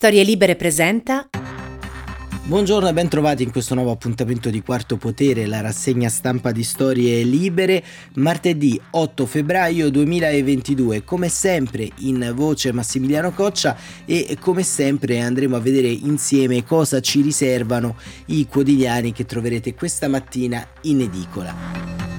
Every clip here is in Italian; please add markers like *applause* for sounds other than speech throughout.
Storie Libere presenta. Buongiorno e ben trovati in questo nuovo appuntamento di Quarto Potere, la rassegna stampa di Storie Libere, martedì 8 febbraio 2022. Come sempre in voce Massimiliano Coccia e come sempre andremo a vedere insieme cosa ci riservano i quotidiani che troverete questa mattina in edicola.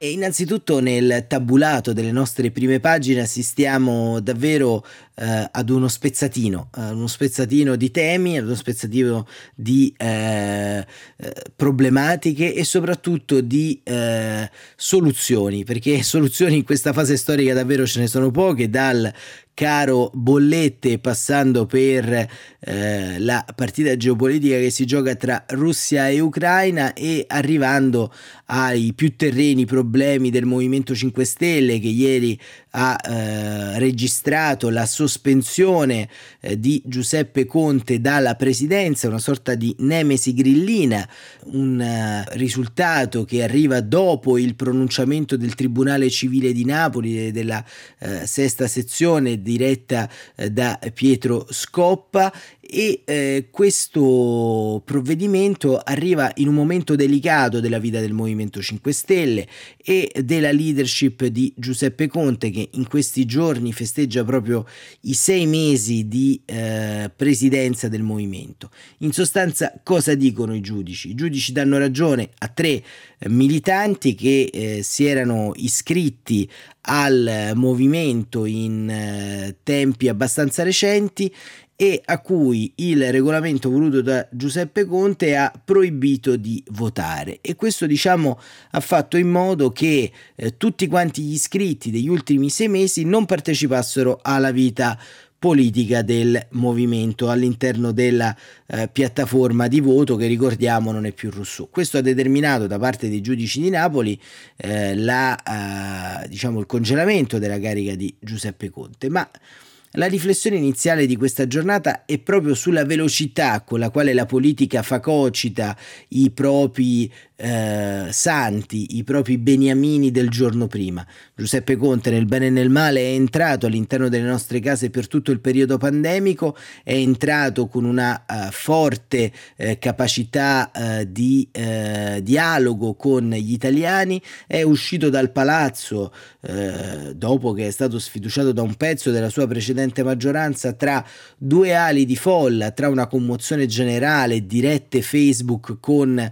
E innanzitutto nel tabulato delle nostre prime pagine assistiamo davvero eh, ad uno spezzatino, uh, uno spezzatino di temi, ad uno spezzatino di eh, eh problematiche e soprattutto di eh, soluzioni, perché *laughs* soluzioni in questa fase storica davvero ce ne sono poche, dal caro bollette passando per eh, la partita geopolitica che si gioca tra Russia e Ucraina e arrivando ai più terreni problemi del Movimento 5 Stelle che ieri ha eh, registrato la sospensione eh, di Giuseppe Conte dalla presidenza, una sorta di nemesi grillina, un uh, risultato che arriva dopo il pronunciamento del Tribunale Civile di Napoli della uh, sesta sezione diretta uh, da Pietro Scoppa e eh, questo provvedimento arriva in un momento delicato della vita del Movimento 5 Stelle e della leadership di Giuseppe Conte che in questi giorni festeggia proprio i sei mesi di eh, presidenza del movimento. In sostanza cosa dicono i giudici? I giudici danno ragione a tre eh, militanti che eh, si erano iscritti al movimento in eh, tempi abbastanza recenti e a cui il regolamento voluto da Giuseppe Conte ha proibito di votare e questo diciamo ha fatto in modo che eh, tutti quanti gli iscritti degli ultimi sei mesi non partecipassero alla vita politica del movimento all'interno della eh, piattaforma di voto che ricordiamo non è più Rousseau. Questo ha determinato da parte dei giudici di Napoli eh, la, eh, diciamo, il congelamento della carica di Giuseppe Conte, ma la riflessione iniziale di questa giornata è proprio sulla velocità con la quale la politica fagocita i propri eh, santi, i propri beniamini del giorno prima. Giuseppe Conte nel bene e nel male è entrato all'interno delle nostre case per tutto il periodo pandemico, è entrato con una uh, forte uh, capacità uh, di dialogo con gli italiani, è uscito dal palazzo dopo che è stato sfiduciato da un pezzo della sua precedente maggioranza tra due ali di folla, tra una commozione generale, dirette Facebook con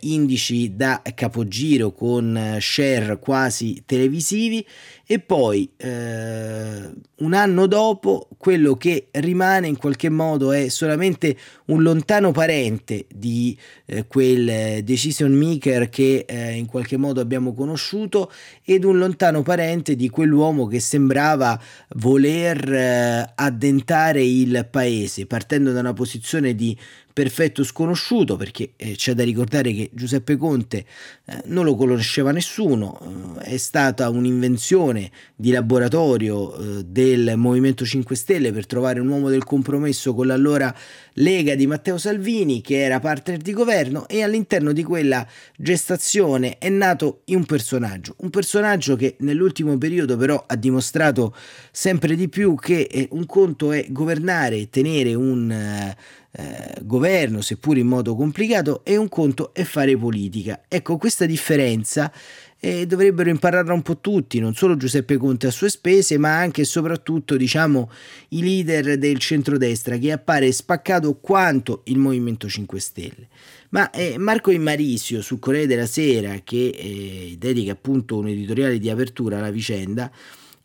indici indici da capogiro con eh, share quasi televisivi. E poi eh, un anno dopo quello che rimane in qualche modo è solamente un lontano parente di eh, quel decision maker che eh, in qualche modo abbiamo conosciuto ed un lontano parente di quell'uomo che sembrava voler eh, addentare il paese partendo da una posizione di perfetto sconosciuto perché eh, c'è da ricordare che Giuseppe Conte eh, non lo conosceva nessuno, eh, è stata un'invenzione di laboratorio eh, del Movimento 5 Stelle per trovare un uomo del compromesso con l'allora Lega di Matteo Salvini che era partner di governo e all'interno di quella gestazione è nato un personaggio, un personaggio che nell'ultimo periodo però ha dimostrato sempre di più che eh, un conto è governare tenere un eh, governo, seppur in modo complicato, e un conto è fare politica. Ecco, questa differenza eh, dovrebbero impararla un po' tutti, non solo Giuseppe Conte a sue spese, ma anche e soprattutto, diciamo, i leader del centrodestra, che appare spaccato quanto il Movimento 5 Stelle. Ma eh, Marco Immarisio sul Corriere della Sera, che eh, dedica appunto un editoriale di apertura alla vicenda,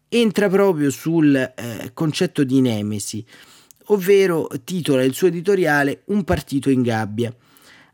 entra proprio sul eh, concetto di nemesi ovvero titola il suo editoriale Un partito in gabbia.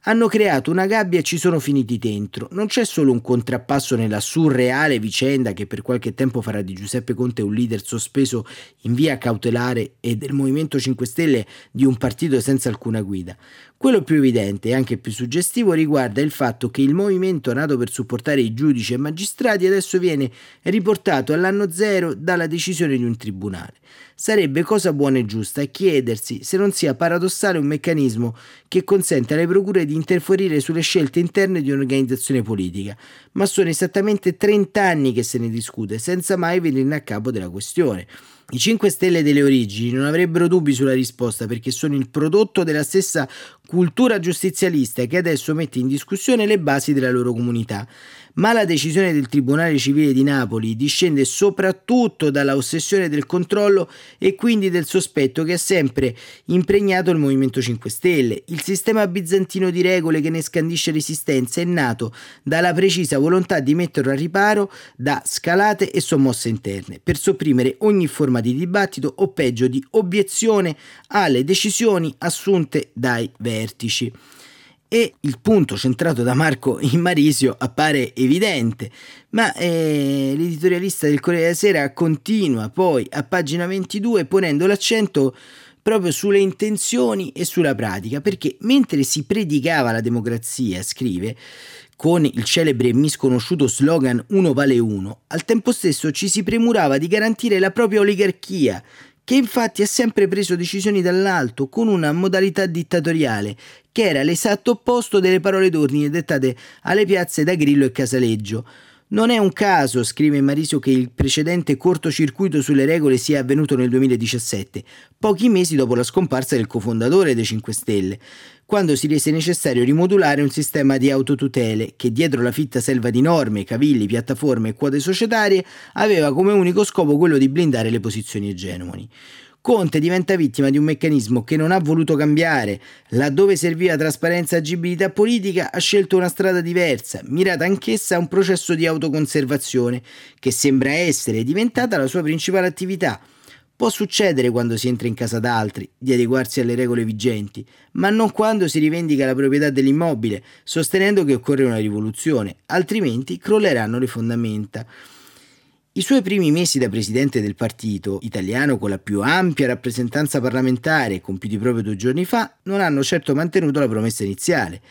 Hanno creato una gabbia e ci sono finiti dentro. Non c'è solo un contrappasso nella surreale vicenda che per qualche tempo farà di Giuseppe Conte un leader sospeso in via cautelare e del Movimento 5 Stelle di un partito senza alcuna guida. Quello più evidente e anche più suggestivo riguarda il fatto che il movimento nato per supportare i giudici e magistrati adesso viene riportato all'anno zero dalla decisione di un tribunale. Sarebbe cosa buona e giusta chiedersi se non sia paradossale un meccanismo che consente alle procure di interferire sulle scelte interne di un'organizzazione politica, ma sono esattamente 30 anni che se ne discute senza mai venirne a capo della questione. I 5 Stelle delle origini non avrebbero dubbi sulla risposta perché sono il prodotto della stessa cultura giustizialista che adesso mette in discussione le basi della loro comunità ma la decisione del Tribunale Civile di Napoli discende soprattutto dalla ossessione del controllo e quindi del sospetto che ha sempre impregnato il Movimento 5 Stelle. Il sistema bizantino di regole che ne scandisce resistenza è nato dalla precisa volontà di metterlo a riparo da scalate e sommosse interne, per sopprimere ogni forma di dibattito o peggio di obiezione alle decisioni assunte dai vertici. E il punto centrato da Marco *laughs* in Marisio appare evidente, ma eh, l'editorialista del Corriere della Sera continua poi a pagina 22 ponendo l'accento proprio sulle intenzioni e sulla pratica, perché mentre si predicava la democrazia, scrive, con il celebre e misconosciuto slogan uno vale uno, al tempo stesso ci si premurava di garantire la propria oligarchia, che infatti ha sempre preso decisioni dall'alto con una modalità dittatoriale che era l'esatto opposto delle parole d'ordine dettate alle piazze da Grillo e Casaleggio. Non è un caso, scrive Marisio, che il precedente cortocircuito sulle regole sia avvenuto nel 2017, pochi mesi dopo la scomparsa del cofondatore dei 5 Stelle, quando si rese necessario rimodulare un sistema di autotutele che dietro la fitta selva di norme, cavilli, piattaforme e quote societarie aveva come unico scopo quello di blindare le posizioni egemoni. Conte diventa vittima di un meccanismo che non ha voluto cambiare. Laddove serviva trasparenza e agibilità politica, ha scelto una strada diversa, mirata anch'essa a un processo di autoconservazione, che sembra essere diventata la sua principale attività. Può succedere quando si entra in casa d'altri di adeguarsi alle regole vigenti, ma non quando si rivendica la proprietà dell'immobile, sostenendo che occorre una rivoluzione, altrimenti crolleranno le fondamenta. I suoi primi mesi da presidente del partito italiano con la più ampia rappresentanza parlamentare, compiuti proprio due giorni fa, non hanno certo mantenuto la promessa iniziale.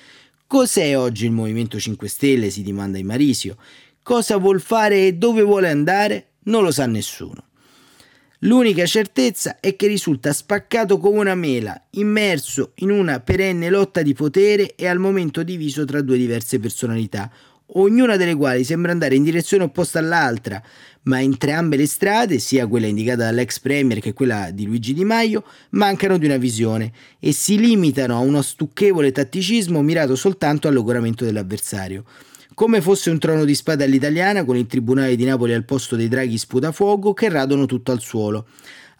Cos'è oggi il Movimento 5 Stelle? si dimanda in Marisio. Cosa vuol fare e dove vuole andare? Non lo sa nessuno. L'unica certezza è che risulta spaccato come una mela, immerso in una perenne lotta di potere e al momento diviso tra due diverse personalità, ognuna delle quali sembra andare in direzione opposta all'altra, ma entrambe le strade, sia quella indicata dall'ex premier che quella di Luigi Di Maio, mancano di una visione e si limitano a uno stucchevole tatticismo mirato soltanto al logoramento dell'avversario come fosse un trono di spada all'italiana con il Tribunale di Napoli al posto dei draghi sputafuoco che radono tutto al suolo.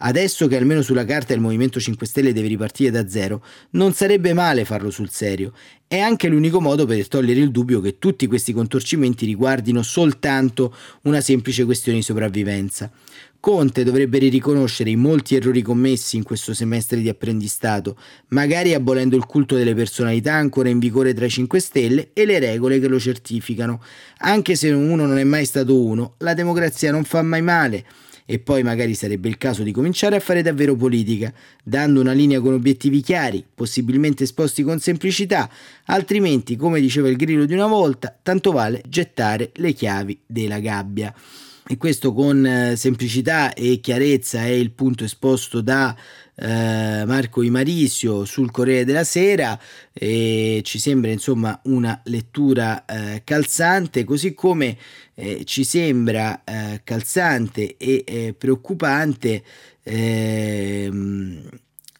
Adesso che almeno sulla carta il Movimento 5 Stelle deve ripartire da zero, non sarebbe male farlo sul serio. È anche l'unico modo per togliere il dubbio che tutti questi contorcimenti riguardino soltanto una semplice questione di sopravvivenza. Conte dovrebbe riconoscere i molti errori commessi in questo semestre di apprendistato, magari abolendo il culto delle personalità ancora in vigore tra i 5 Stelle e le regole che lo certificano. Anche se uno non è mai stato uno, la democrazia non fa mai male. E poi magari sarebbe il caso di cominciare a fare davvero politica, dando una linea con obiettivi chiari, possibilmente esposti con semplicità, altrimenti, come diceva il grillo di una volta, tanto vale gettare le chiavi della gabbia. E questo con eh, semplicità e chiarezza è il punto esposto da eh, Marco Imarisio sul Corriere della Sera e ci sembra insomma una lettura eh, calzante così come eh, ci sembra eh, calzante e eh, preoccupante ehm,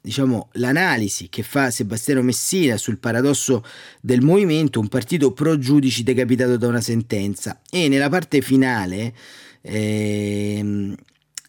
diciamo, l'analisi che fa Sebastiano Messina sul paradosso del movimento, un partito pro giudici decapitato da una sentenza. E nella parte finale eh,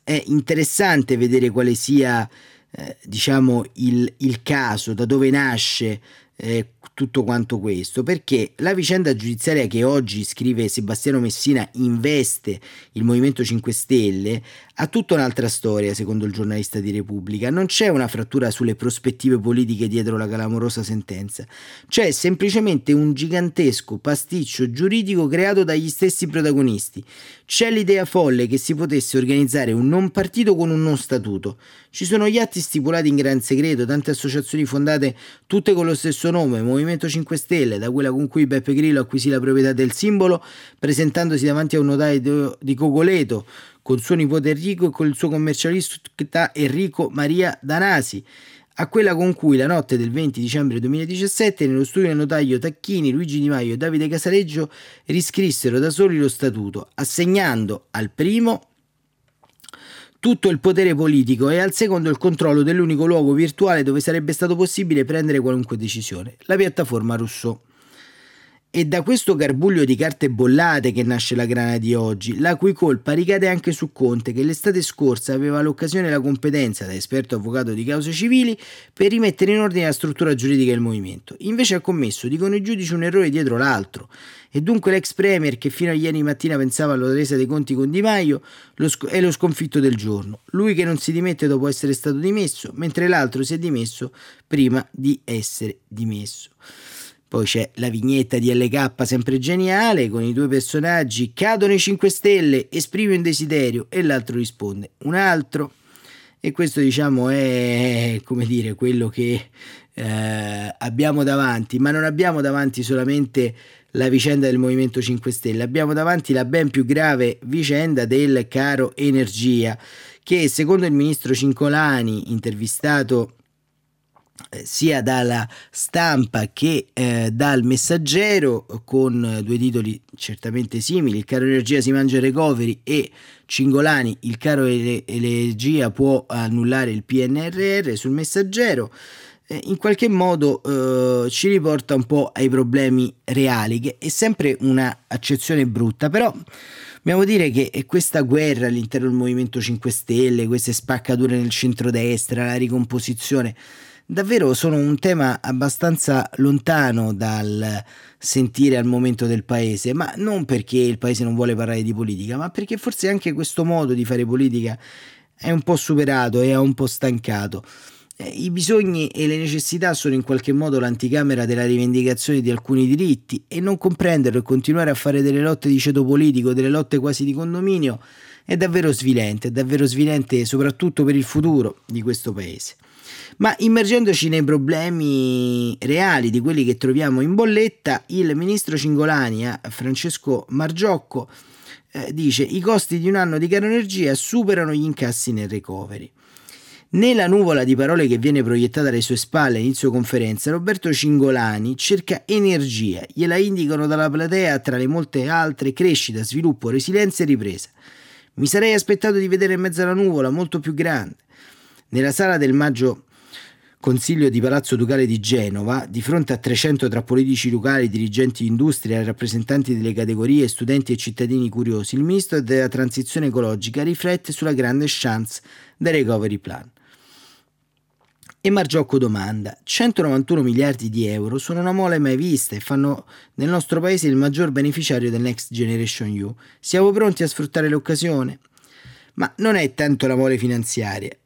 è interessante vedere quale sia eh, diciamo il, il, caso, da dove nasce eh, tutto quanto questo, perché la vicenda giudiziaria che oggi scrive Sebastiano Messina investe il Movimento 5 Stelle ha tutta un'altra storia, secondo il giornalista di Repubblica. Non c'è una frattura sulle prospettive politiche dietro la clamorosa sentenza, c'è semplicemente un gigantesco pasticcio giuridico creato dagli stessi protagonisti. C'è l'idea folle che si potesse organizzare un non partito con un non statuto. Ci sono gli atti stipulati in gran segreto, tante associazioni fondate tutte con lo stesso nome, Movimento 5 Stelle, da quella con cui Beppe Grillo acquisì la proprietà del simbolo, presentandosi davanti a un notaio di Cogoleto, con suo nipote Enrico e con il suo commercialista Enrico Maria Danasi, a quella con cui la notte del 20 dicembre 2017 nello studio del notaio Tacchini, Luigi Di Maio e Davide Casaleggio riscrissero da soli lo statuto, assegnando al primo tutto il potere politico e al secondo il controllo dell'unico luogo virtuale dove sarebbe stato possibile prendere qualunque decisione, la piattaforma Rousseau. È da questo garbuglio di carte bollate che nasce la grana di oggi, la cui colpa ricade anche su Conte, che l'estate scorsa aveva l'occasione e la competenza, da esperto avvocato di cause civili, per rimettere in ordine la struttura giuridica del movimento. Invece ha commesso, dicono i giudici, un errore dietro l'altro. E dunque l'ex premier, che fino a ieri mattina pensava alla resa dei conti con Di Maio, lo sc- è lo sconfitto del giorno. Lui che non si dimette dopo essere stato dimesso, mentre l'altro si è dimesso prima di essere dimesso. Poi c'è la vignetta di LK sempre geniale con i due personaggi cadono i 5 stelle, esprime un desiderio e l'altro risponde un altro. E questo diciamo è come dire quello che eh, abbiamo davanti, ma non abbiamo davanti solamente la vicenda del Movimento 5 Stelle, abbiamo davanti la ben più grave vicenda del caro energia che secondo il ministro Cincolani intervistato sia dalla stampa che eh, dal messaggero con due titoli certamente simili il caro energia si mangia il recovery e Cingolani il caro energia può annullare il PNRR sul messaggero eh, in qualche modo eh, ci riporta un po' ai problemi reali che è sempre una accezione brutta però Dobbiamo dire che questa guerra all'interno del Movimento 5 Stelle, queste spaccature nel centrodestra, la ricomposizione, davvero sono un tema abbastanza lontano dal sentire al momento del paese, ma non perché il paese non vuole parlare di politica, ma perché forse anche questo modo di fare politica è un po' superato e ha un po' stancato. Eh, I bisogni e le necessità sono in qualche modo l'anticamera della rivendicazione di alcuni diritti e non comprenderlo e continuare a fare delle lotte di ceto politico, delle lotte quasi di condominio, è davvero svilente, è davvero svilente soprattutto per il futuro di questo paese. Ma immergendoci nei problemi reali di quelli che troviamo in bolletta, il ministro Cingolani, eh, Francesco Margiocco, eh, dice i costi di un anno di caro energia superano gli incassi nel recovery. Nella nuvola di parole che viene proiettata alle sue spalle a inizio conferenza, Roberto Cingolani cerca energia, gliela indicano dalla platea tra le molte altre crescita, sviluppo, resilienza e ripresa. Mi sarei aspettato di vedere in mezzo alla nuvola molto più grande. Nella sala del maggio Consiglio di Palazzo Ducale di Genova, di fronte a 300 tra politici locali, dirigenti di industria, rappresentanti delle categorie, studenti e cittadini curiosi, il ministro della transizione ecologica riflette sulla grande chance del recovery plan. E Margiocco domanda: 191 miliardi di euro sono una mole mai vista e fanno nel nostro paese il maggior beneficiario del Next Generation EU. Siamo pronti a sfruttare l'occasione? Ma non è tanto la mole finanziaria,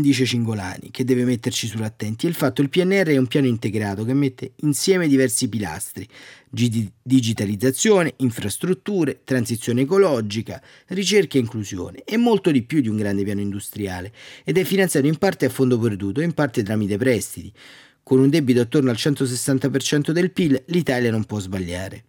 dice Cingolani, che deve metterci sull'attenti, è il fatto che il PNR è un piano integrato che mette insieme diversi pilastri, digitalizzazione, infrastrutture, transizione ecologica, ricerca e inclusione, e molto di più di un grande piano industriale, ed è finanziato in parte a fondo perduto e in parte tramite prestiti. Con un debito attorno al 160% del PIL, l'Italia non può sbagliare.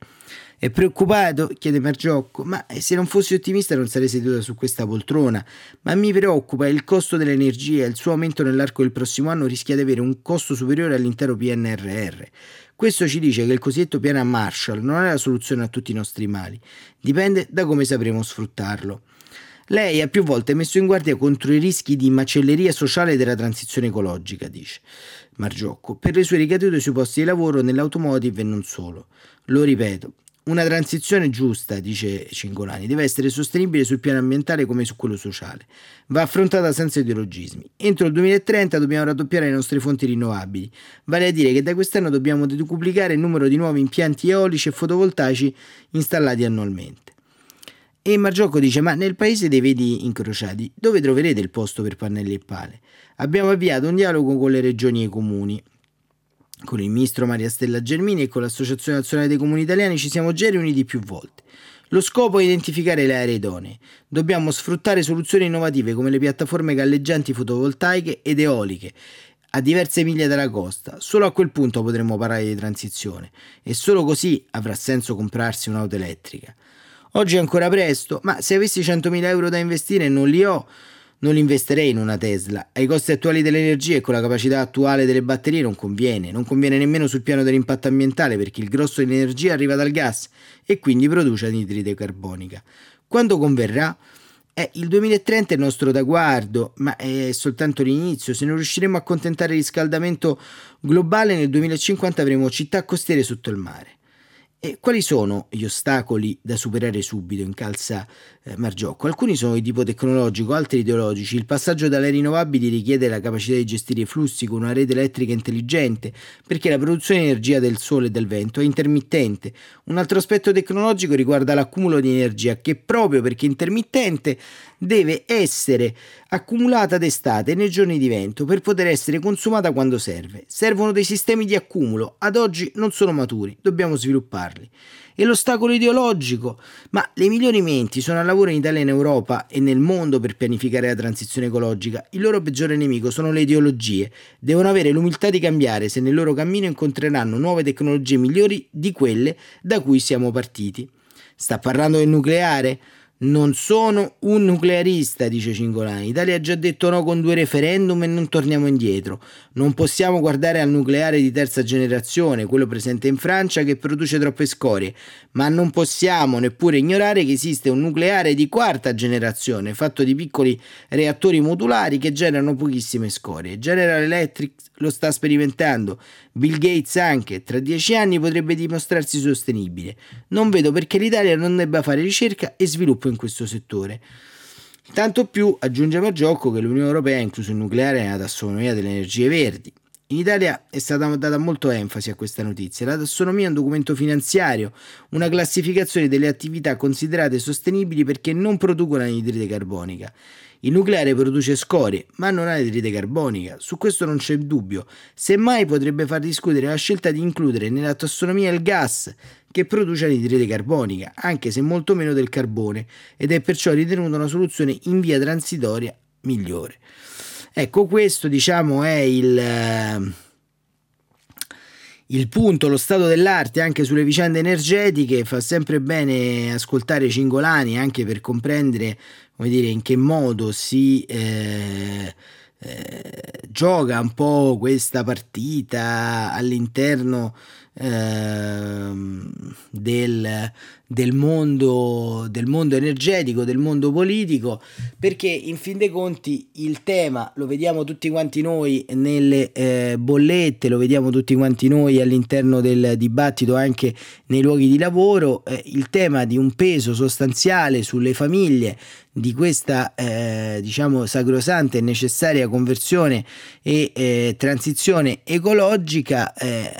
È preoccupato? chiede Margiocco. Ma se non fossi ottimista non sarei seduta su questa poltrona. Ma mi preoccupa il costo dell'energia il suo aumento nell'arco del prossimo anno rischia di avere un costo superiore all'intero PNRR. Questo ci dice che il cosiddetto piano Marshall non è la soluzione a tutti i nostri mali. Dipende da come sapremo sfruttarlo. Lei ha più volte messo in guardia contro i rischi di macelleria sociale della transizione ecologica, dice Margiocco, per le sue ricadute sui posti di lavoro nell'automotive e non solo. Lo ripeto, una transizione giusta, dice Cingolani, deve essere sostenibile sul piano ambientale come su quello sociale. Va affrontata senza ideologismi. Entro il 2030 dobbiamo raddoppiare le nostre fonti rinnovabili, vale a dire che da quest'anno dobbiamo deduplicare il numero di nuovi impianti eolici e fotovoltaici installati annualmente. E Margiocco dice: Ma nel paese dei vedi incrociati, dove troverete il posto per pannelli e pale? Abbiamo avviato un dialogo con le regioni e i comuni con il ministro Maria Stella Germini e con l'Associazione Nazionale dei Comuni Italiani ci siamo già riuniti più volte. Lo scopo è identificare le aree idonee. Dobbiamo sfruttare soluzioni innovative come le piattaforme galleggianti fotovoltaiche ed eoliche a diverse miglia dalla costa. Solo a quel punto potremo parlare di transizione e solo così avrà senso comprarsi un'auto elettrica. Oggi è ancora presto, ma se avessi 100.000 euro da investire non li ho, non investirei in una Tesla. Ai costi attuali dell'energia e con la capacità attuale delle batterie non conviene. Non conviene nemmeno sul piano dell'impatto ambientale perché il grosso dell'energia arriva dal gas e quindi produce anidride carbonica. Quando converrà? Eh, il 2030 è il nostro traguardo, ma è soltanto l'inizio. Se non riusciremo a accontentare il riscaldamento globale, nel 2050 avremo città costiere sotto il mare. E quali sono gli ostacoli da superare subito in calza Margiocco? Alcuni sono di tipo tecnologico, altri ideologici. Il passaggio dalle rinnovabili richiede la capacità di gestire i flussi con una rete elettrica intelligente, perché la produzione di energia del sole e del vento è intermittente. Un altro aspetto tecnologico riguarda l'accumulo di energia, che proprio perché intermittente deve essere accumulata d'estate nei giorni di vento per poter essere consumata quando serve. Servono dei sistemi di accumulo, ad oggi non sono maturi, dobbiamo svilupparli. E l'ostacolo ideologico? Ma le migliori menti sono al lavoro in Italia in Europa e nel mondo per pianificare la transizione ecologica. Il loro peggiore nemico sono le ideologie. Devono avere l'umiltà di cambiare se nel loro cammino incontreranno nuove tecnologie migliori di quelle da cui siamo partiti. Sta parlando del nucleare? Non sono un nuclearista, dice Cingolani. L'Italia ha già detto no con due referendum e non torniamo indietro. Non possiamo guardare al nucleare di terza generazione, quello presente in Francia, che produce troppe scorie, ma non possiamo neppure ignorare che esiste un nucleare di quarta generazione, fatto di piccoli reattori modulari che generano pochissime scorie. General Electric lo sta sperimentando, Bill Gates anche, tra dieci anni potrebbe dimostrarsi sostenibile. Non vedo perché l'Italia non debba fare ricerca e sviluppo in questo settore. Tanto più aggiungeva a gioco che l'Unione Europea ha incluso il nucleare nella tassonomia delle energie verdi. In Italia è stata data molto enfasi a questa notizia. La tassonomia è un documento finanziario, una classificazione delle attività considerate sostenibili perché non producono anidride carbonica. Il nucleare produce scorie, ma non anidride carbonica, su questo non c'è dubbio. Semmai potrebbe far discutere la scelta di includere nella tassonomia il gas, che produce anidride carbonica, anche se molto meno del carbone, ed è perciò ritenuta una soluzione in via transitoria migliore. Ecco, questo diciamo è il eh, il punto, lo stato dell'arte anche sulle vicende energetiche, fa sempre bene ascoltare Cingolani anche per comprendere come dire, in che modo si eh, eh, gioca un po' questa partita all'interno eh, del, del, mondo, del mondo energetico, del mondo politico, perché in fin dei conti il tema lo vediamo tutti quanti noi nelle eh, bollette, lo vediamo tutti quanti noi all'interno del dibattito anche nei luoghi di lavoro, eh, il tema di un peso sostanziale sulle famiglie di questa eh, diciamo sacrosanta e necessaria conversione e eh, transizione ecologica eh,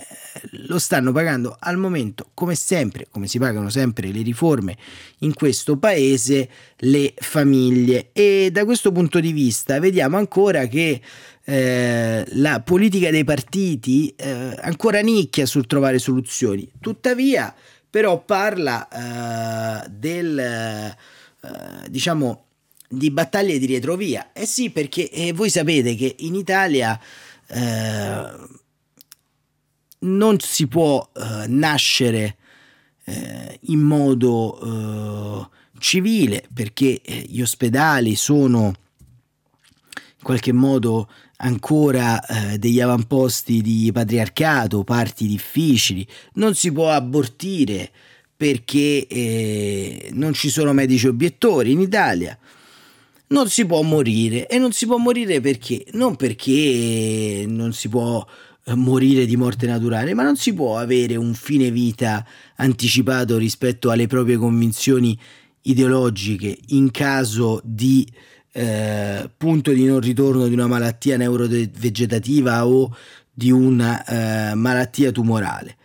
lo stanno pagando al momento come sempre come si pagano sempre le riforme in questo paese le famiglie e da questo punto di vista vediamo ancora che eh, la politica dei partiti eh, ancora nicchia sul trovare soluzioni tuttavia però parla eh, del eh, diciamo di battaglie di retrovia. Eh sì, perché eh, voi sapete che in Italia eh, non si può nascere eh, in modo civile perché gli ospedali sono in qualche modo ancora eh, degli avamposti di patriarcato, parti difficili, non si può abortire perché eh, non ci sono medici obiettori in Italia. Non si può morire e non si può morire perché? Non perché non si può eh, morire di morte naturale, ma non si può avere un fine vita anticipato rispetto alle proprie convinzioni ideologiche in caso di eh, punto di non ritorno di una malattia neurovegetativa o di una eh, malattia tumorale.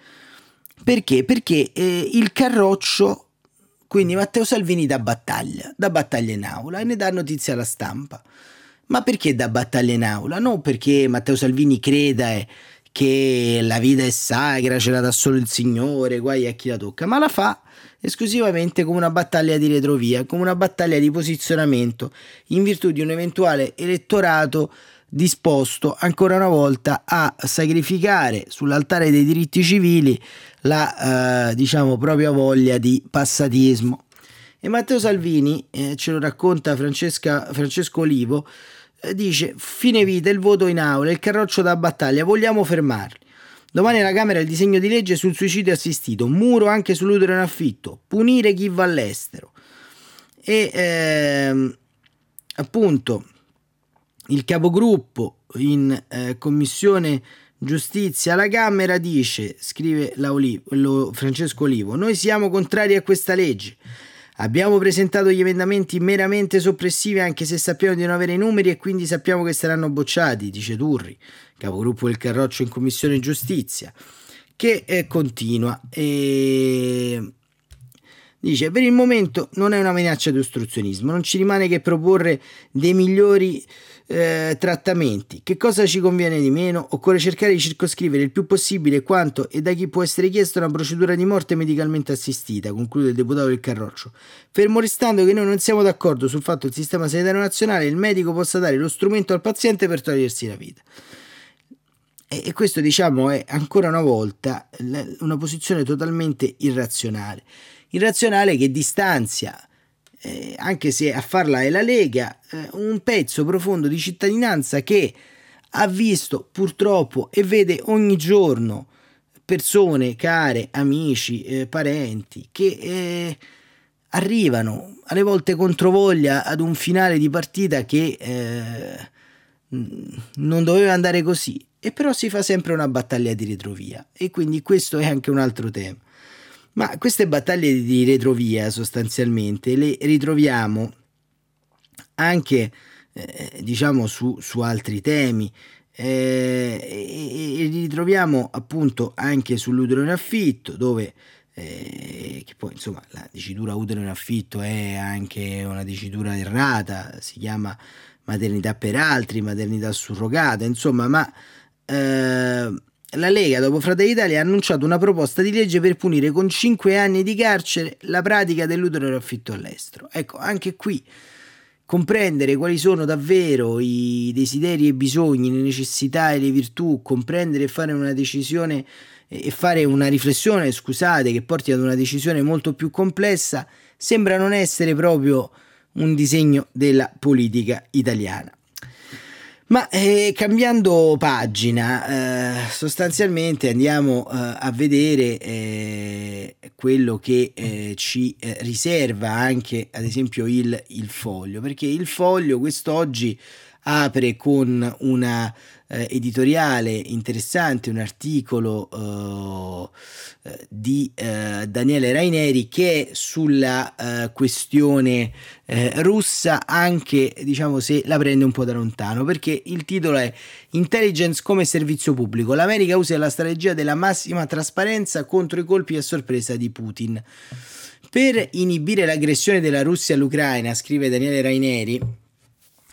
Perché? Perché eh, il carroccio, quindi Matteo Salvini dà battaglia, dà battaglia in aula e ne dà notizia alla stampa. Ma perché dà battaglia in aula? Non perché Matteo Salvini creda eh, che la vita è sacra, ce la dà solo il Signore, guai a chi la tocca, ma la fa esclusivamente come una battaglia di retrovia, come una battaglia di posizionamento in virtù di un eventuale elettorato disposto ancora una volta a sacrificare sull'altare dei diritti civili la eh, diciamo propria voglia di passatismo. E Matteo Salvini, eh, ce lo racconta Francesca, Francesco Olivo, dice fine vita, il voto in aula, il carroccio da battaglia, vogliamo fermarli. Domani alla Camera il disegno di legge sul suicidio assistito, muro anche sull'utero in affitto, punire chi va all'estero. E ehm, appunto il capogruppo in eh, commissione giustizia alla Camera dice, scrive Francesco Olivo, noi siamo contrari a questa legge. Abbiamo presentato gli emendamenti meramente soppressivi anche se sappiamo di non avere i numeri e quindi sappiamo che saranno bocciati, dice Turri, capogruppo del Carroccio in Commissione Giustizia, che eh, continua. E dice per il momento non è una minaccia di ostruzionismo, non ci rimane che proporre dei migliori eh, trattamenti. Che cosa ci conviene di meno? Occorre cercare di circoscrivere il più possibile quanto e da chi può essere chiesta una procedura di morte medicalmente assistita, conclude il deputato del Carroccio. Fermo restando che noi non siamo d'accordo sul fatto che il sistema sanitario nazionale il medico possa dare lo strumento al paziente per togliersi la vita. E questo diciamo è ancora una volta una posizione totalmente irrazionale. Irrazionale che distanzia eh, anche se a farla è la Lega, eh, un pezzo profondo di cittadinanza che ha visto purtroppo e vede ogni giorno persone care, amici, eh, parenti che eh, arrivano alle volte controvoglia ad un finale di partita che eh, non doveva andare così e però si fa sempre una battaglia di retrovia e quindi questo è anche un altro tema. Ma queste battaglie di retrovia sostanzialmente le ritroviamo anche eh, diciamo su, su, altri temi. Eh, e, e ritroviamo appunto anche sull'utero in affitto dove eh, che poi insomma la dicitura utero in affitto è anche una dicitura errata si chiama maternità per altri maternità surrogata insomma ma eh, la Lega, dopo Fratelli Italia, ha annunciato una proposta di legge per punire con 5 anni di carcere la pratica dell'utero affitto all'estero. Ecco, anche qui comprendere quali sono davvero i desideri e i bisogni, le necessità e le virtù, comprendere e fare una decisione e fare una riflessione, scusate, che porti ad una decisione molto più complessa, sembra non essere proprio un disegno della politica italiana. Ma eh, cambiando pagina, eh, sostanzialmente andiamo eh, a vedere eh, quello che eh, ci eh, riserva anche, ad esempio, il, il foglio, perché il foglio quest'oggi apre con una eh, editoriale interessante, un articolo eh, di eh, Daniele Raineri che sulla eh, questione eh, russa, anche diciamo se la prende un po' da lontano, perché il titolo è Intelligence come servizio pubblico. L'America usa la strategia della massima trasparenza contro i colpi a sorpresa di Putin. Per inibire l'aggressione della Russia all'Ucraina, scrive Daniele Raineri,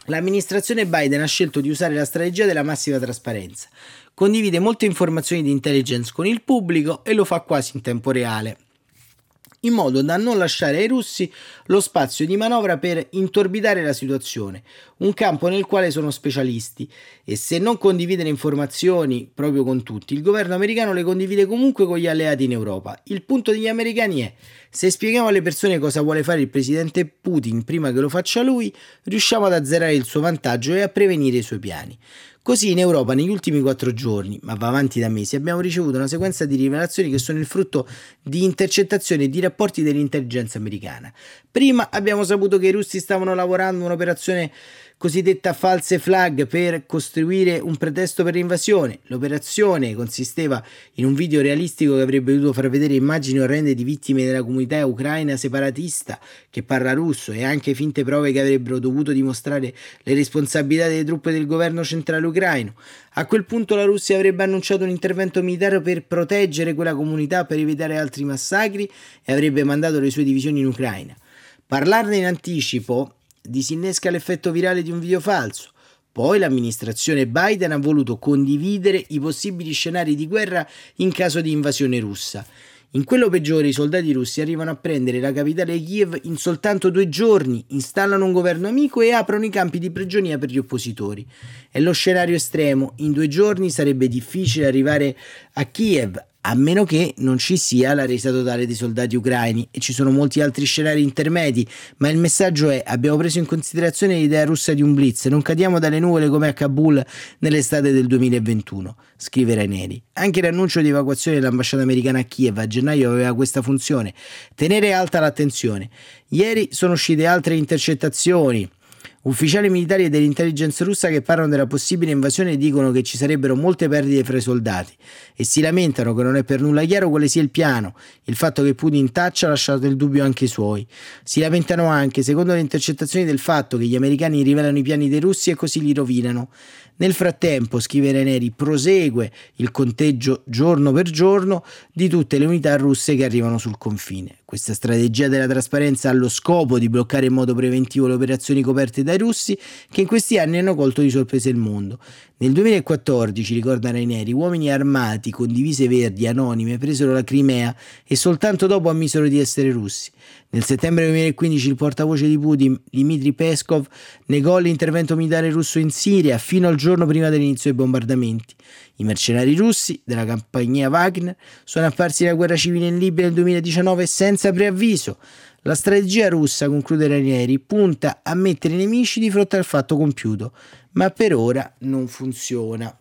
L'amministrazione Biden ha scelto di usare la strategia della massima trasparenza. Condivide molte informazioni di intelligence con il pubblico e lo fa quasi in tempo reale in modo da non lasciare ai russi lo spazio di manovra per intorbidare la situazione, un campo nel quale sono specialisti e se non condivide le informazioni proprio con tutti, il governo americano le condivide comunque con gli alleati in Europa. Il punto degli americani è se spieghiamo alle persone cosa vuole fare il presidente Putin prima che lo faccia lui, riusciamo ad azzerare il suo vantaggio e a prevenire i suoi piani. Così in Europa negli ultimi quattro giorni, ma va avanti da mesi, abbiamo ricevuto una sequenza di rivelazioni che sono il frutto di intercettazioni e di rapporti dell'intelligenza americana. Prima abbiamo saputo che i russi stavano lavorando un'operazione cosiddetta false flag per costruire un pretesto per l'invasione. L'operazione consisteva in un video realistico che avrebbe dovuto far vedere immagini orrende di vittime della comunità ucraina separatista che parla russo e anche finte prove che avrebbero dovuto dimostrare le responsabilità delle truppe del governo centrale ucraino. A quel punto la Russia avrebbe annunciato un intervento militare per proteggere quella comunità per evitare altri massacri e avrebbe mandato le sue divisioni in Ucraina. Parlarne in anticipo disinnesca l'effetto virale di un video falso. Poi l'amministrazione Biden ha voluto condividere i possibili scenari di guerra in caso di invasione russa. In quello peggiore i soldati russi arrivano a prendere la capitale Kiev in soltanto due giorni, installano un governo amico e aprono i campi di prigionia per gli oppositori. È lo scenario estremo, in due giorni sarebbe difficile arrivare a Kiev, a meno che non ci sia la resa totale dei soldati ucraini e ci sono molti altri scenari intermedi, ma il messaggio è abbiamo preso in considerazione l'idea russa di un blitz, non cadiamo dalle nuvole come a Kabul nell'estate del 2021, scrive Raineri. Anche l'annuncio di evacuazione dell'ambasciata americana a Kiev a gennaio aveva questa funzione, tenere alta l'attenzione. Ieri sono uscite altre intercettazioni Ufficiali militari e dell'intelligence russa che parlano della possibile invasione dicono che ci sarebbero molte perdite fra i soldati e si lamentano che non è per nulla chiaro quale sia il piano, il fatto che Putin taccia ha lasciato il dubbio anche i suoi. Si lamentano anche, secondo le intercettazioni, del fatto che gli americani rivelano i piani dei russi e così li rovinano. Nel frattempo, scrive Neri, prosegue il conteggio giorno per giorno di tutte le unità russe che arrivano sul confine. Questa strategia della trasparenza ha lo scopo di bloccare in modo preventivo le operazioni coperte dai russi che in questi anni hanno colto di sorpresa il mondo. Nel 2014, ricorda Raineri, uomini armati con divise verdi anonime presero la Crimea e soltanto dopo ammisero di essere russi. Nel settembre 2015 il portavoce di Putin, Dmitry Peskov, negò l'intervento militare russo in Siria fino al giorno prima dell'inizio dei bombardamenti. I mercenari russi della compagnia Wagner sono apparsi nella guerra civile in Libia nel 2019 senza preavviso. La strategia russa, conclude Ranieri, punta a mettere i nemici di fronte al fatto compiuto, ma per ora non funziona.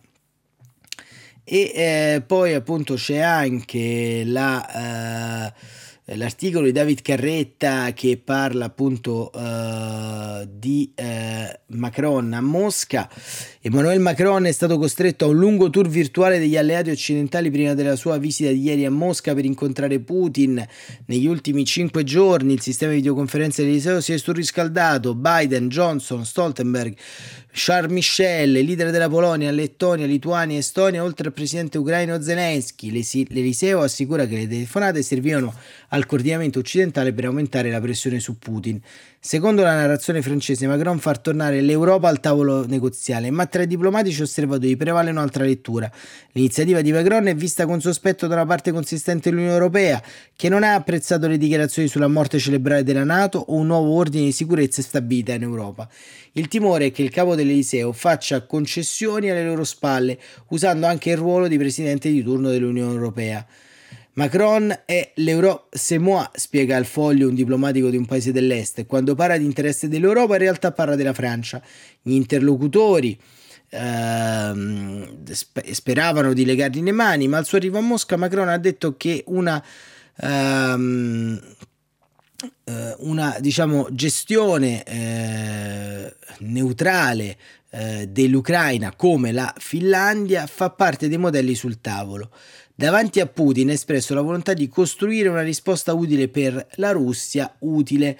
E eh, poi appunto c'è anche la... Eh, l'articolo di David Carretta che parla appunto uh, di uh, Macron a Mosca. Emmanuel Macron è stato costretto a un lungo tour virtuale degli alleati occidentali prima della sua visita di ieri a Mosca per incontrare Putin. Negli ultimi cinque giorni il sistema di videoconferenza dell'Eliseo si è surriscaldato. Biden, Johnson, Stoltenberg, Charles Michel, leader della Polonia, Lettonia, Lituania Estonia, oltre al presidente ucraino Zelensky. L'Eliseo assicura che le telefonate servivano al coordinamento occidentale per aumentare la pressione su Putin. Secondo la narrazione francese, Macron fa tornare l'Europa al tavolo negoziale, ma tra i diplomatici osservatori prevale un'altra lettura. L'iniziativa di Macron è vista con sospetto da una parte consistente dell'Unione Europea, che non ha apprezzato le dichiarazioni sulla morte celebrale della Nato o un nuovo ordine di sicurezza e stabilità in Europa. Il timore è che il capo dell'Eliseo faccia concessioni alle loro spalle, usando anche il ruolo di presidente di turno dell'Unione Europea. Macron è l'Europe c'est moi, spiega al foglio un diplomatico di un paese dell'est. Quando parla di interesse dell'Europa in realtà parla della Francia. Gli interlocutori ehm, speravano di legargli le mani, ma al suo arrivo a Mosca Macron ha detto che una... Ehm, eh, una diciamo, gestione eh, neutrale eh, dell'Ucraina come la Finlandia fa parte dei modelli sul tavolo. Davanti a Putin ha espresso la volontà di costruire una risposta utile per la Russia, utile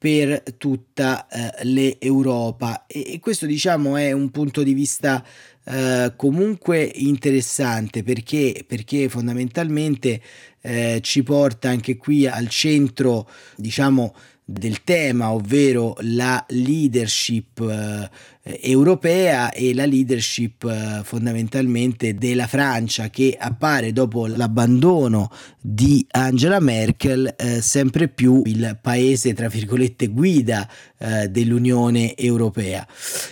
per tutta eh, l'Europa e, e, questo diciamo è un punto di vista eh, comunque interessante perché, perché fondamentalmente eh, ci porta anche qui al centro diciamo del tema ovvero la leadership eh, europea e la leadership eh, fondamentalmente della Francia che appare dopo l'abbandono di Angela Merkel eh, sempre più il paese tra virgolette guida eh, dell'Unione Europea.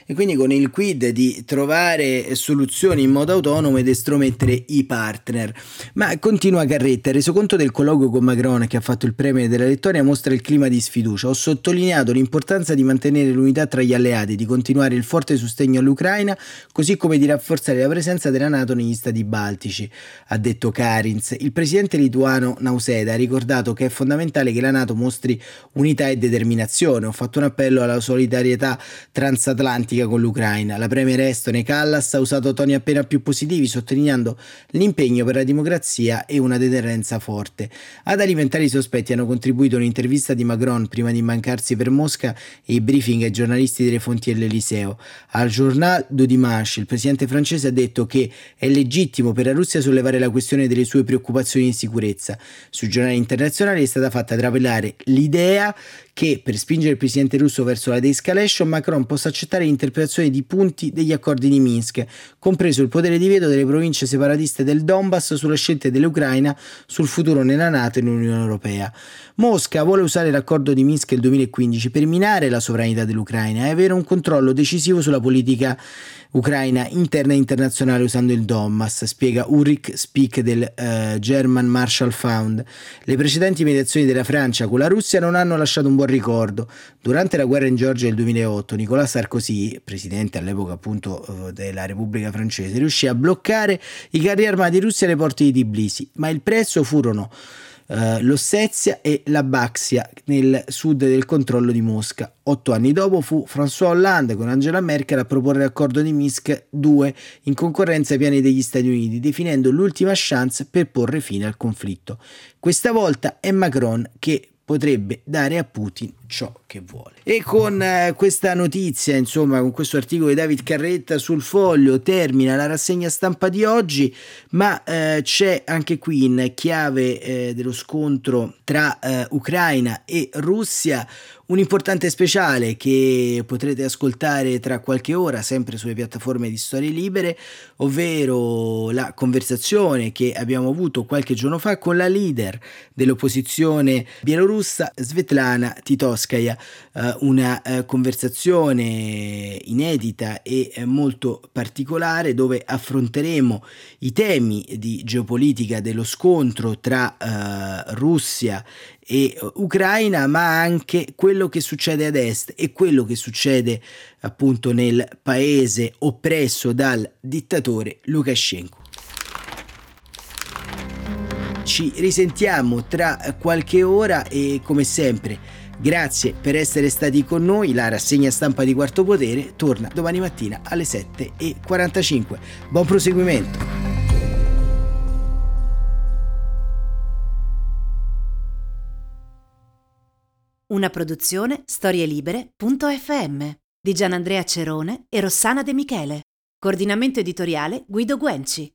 E quindi con il quid di trovare soluzioni in modo autonomo ed estromettere i partner. Ma continua Carretta reso conto del colloquio con Macron che ha fatto il premio della Lettonia mostra il clima di sfiducia. Ho sottolineato l'importanza di mantenere l'unità tra gli alleati di continuare il forte sostegno all'Ucraina, così come di rafforzare la presenza della Nato negli stati baltici, ha detto Karins. Il presidente lituano Nauseda ha ricordato che è fondamentale che la Nato mostri unità e determinazione. Ho fatto un appello alla solidarietà transatlantica con l'Ucraina. La premier estone Callas ha usato toni appena più positivi, sottolineando l'impegno per la democrazia e una deterrenza forte. Ad alimentare i sospetti hanno contribuito un'intervista di Macron prima di mancarsi per Mosca e i briefing ai giornalisti delle fonti dell'Eliseo. Al Journal du Dimanche il presidente francese ha detto che è legittimo per la Russia sollevare la questione delle sue preoccupazioni di sicurezza. Sui giornali internazionali è stata fatta trapelare l'idea che per spingere il presidente russo verso la de-escalation Macron possa accettare l'interpretazione di punti degli accordi di Minsk, compreso il potere di veto delle province separatiste del Donbass sulle scelte dell'Ucraina sul futuro nella Nato e nell'Unione Europea. Mosca vuole usare l'accordo di Minsk del 2015 per minare la sovranità dell'Ucraina e avere un controllo decisivo sulla politica ucraina interna e internazionale usando il Donbass, spiega Ulrich Speak del uh, German Marshall Fund. Le precedenti mediazioni della Francia con la Russia non hanno lasciato un buon ricordo. Durante la guerra in Georgia del 2008, Nicolas Sarkozy, presidente all'epoca appunto uh, della Repubblica Francese, riuscì a bloccare i carri armati russi alle porte di Tbilisi, ma il prezzo furono eh, l'Ossetia e la Baxia nel sud del controllo di Mosca. Otto anni dopo fu François Hollande con Angela Merkel a proporre l'accordo di Minsk 2 in concorrenza ai piani degli Stati Uniti, definendo l'ultima chance per porre fine al conflitto. Questa volta è Macron che potrebbe dare a Putin ciò che vuole. E con eh, questa notizia, insomma, con questo articolo di David Carretta sul foglio, termina la rassegna stampa di oggi, ma eh, c'è anche qui in chiave eh, dello scontro tra eh, Ucraina e Russia un importante speciale che potrete ascoltare tra qualche ora sempre sulle piattaforme di Storie Libere, ovvero la conversazione che abbiamo avuto qualche giorno fa con la leader dell'opposizione bielorussa Svetlana Titoskaya, eh, una eh, conversazione inedita e eh, molto particolare dove affronteremo i temi di geopolitica dello scontro tra Russia e Ucraina, ma anche quello che succede ad est e quello che succede appunto nel paese oppresso dal dittatore Lukashenko. Ci risentiamo tra qualche ora e come sempre grazie per essere stati con noi, la rassegna stampa di Quarto Potere torna domani mattina alle 7.45. Buon proseguimento! Una produzione storielibere.fm di Gianandrea Cerone e Rossana De Michele. Coordinamento editoriale Guido Guenci.